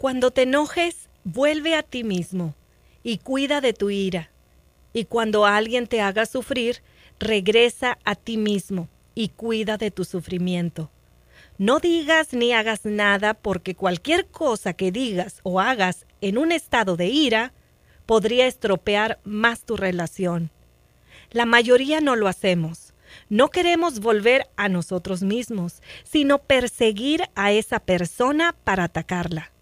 Cuando te enojes, vuelve a ti mismo y cuida de tu ira. Y cuando alguien te haga sufrir, regresa a ti mismo y cuida de tu sufrimiento. No digas ni hagas nada porque cualquier cosa que digas o hagas en un estado de ira podría estropear más tu relación. La mayoría no lo hacemos. No queremos volver a nosotros mismos, sino perseguir a esa persona para atacarla.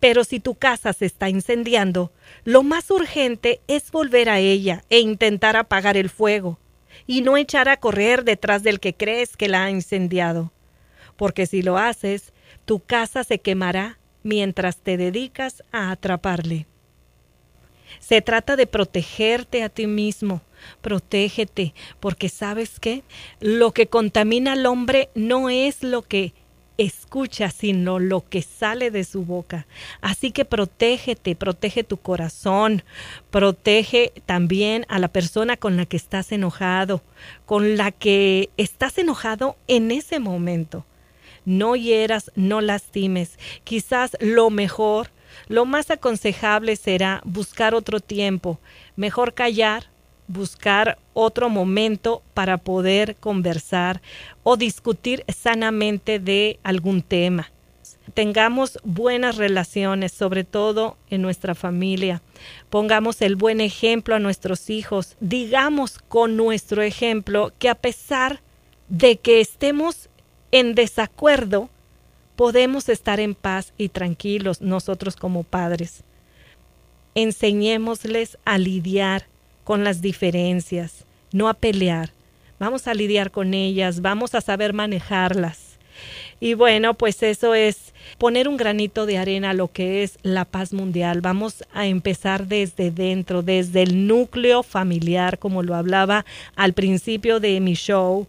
Pero si tu casa se está incendiando, lo más urgente es volver a ella e intentar apagar el fuego, y no echar a correr detrás del que crees que la ha incendiado. Porque si lo haces, tu casa se quemará mientras te dedicas a atraparle. Se trata de protegerte a ti mismo. Protégete, porque sabes qué? Lo que contamina al hombre no es lo que escucha, sino lo que sale de su boca. Así que protégete, protege tu corazón, protege también a la persona con la que estás enojado, con la que estás enojado en ese momento. No hieras, no lastimes. Quizás lo mejor, lo más aconsejable será buscar otro tiempo, mejor callar, buscar otro momento para poder conversar o discutir sanamente de algún tema. Tengamos buenas relaciones, sobre todo en nuestra familia. Pongamos el buen ejemplo a nuestros hijos. Digamos con nuestro ejemplo que a pesar de que estemos en desacuerdo, podemos estar en paz y tranquilos nosotros como padres. Enseñémosles a lidiar con las diferencias, no a pelear. Vamos a lidiar con ellas, vamos a saber manejarlas. Y bueno, pues eso es poner un granito de arena a lo que es la paz mundial. Vamos a empezar desde dentro, desde el núcleo familiar, como lo hablaba al principio de mi show.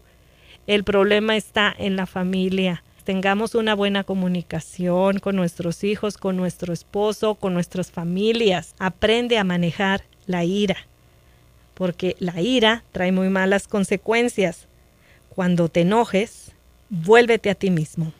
El problema está en la familia. Tengamos una buena comunicación con nuestros hijos, con nuestro esposo, con nuestras familias. Aprende a manejar la ira porque la ira trae muy malas consecuencias. Cuando te enojes, vuélvete a ti mismo.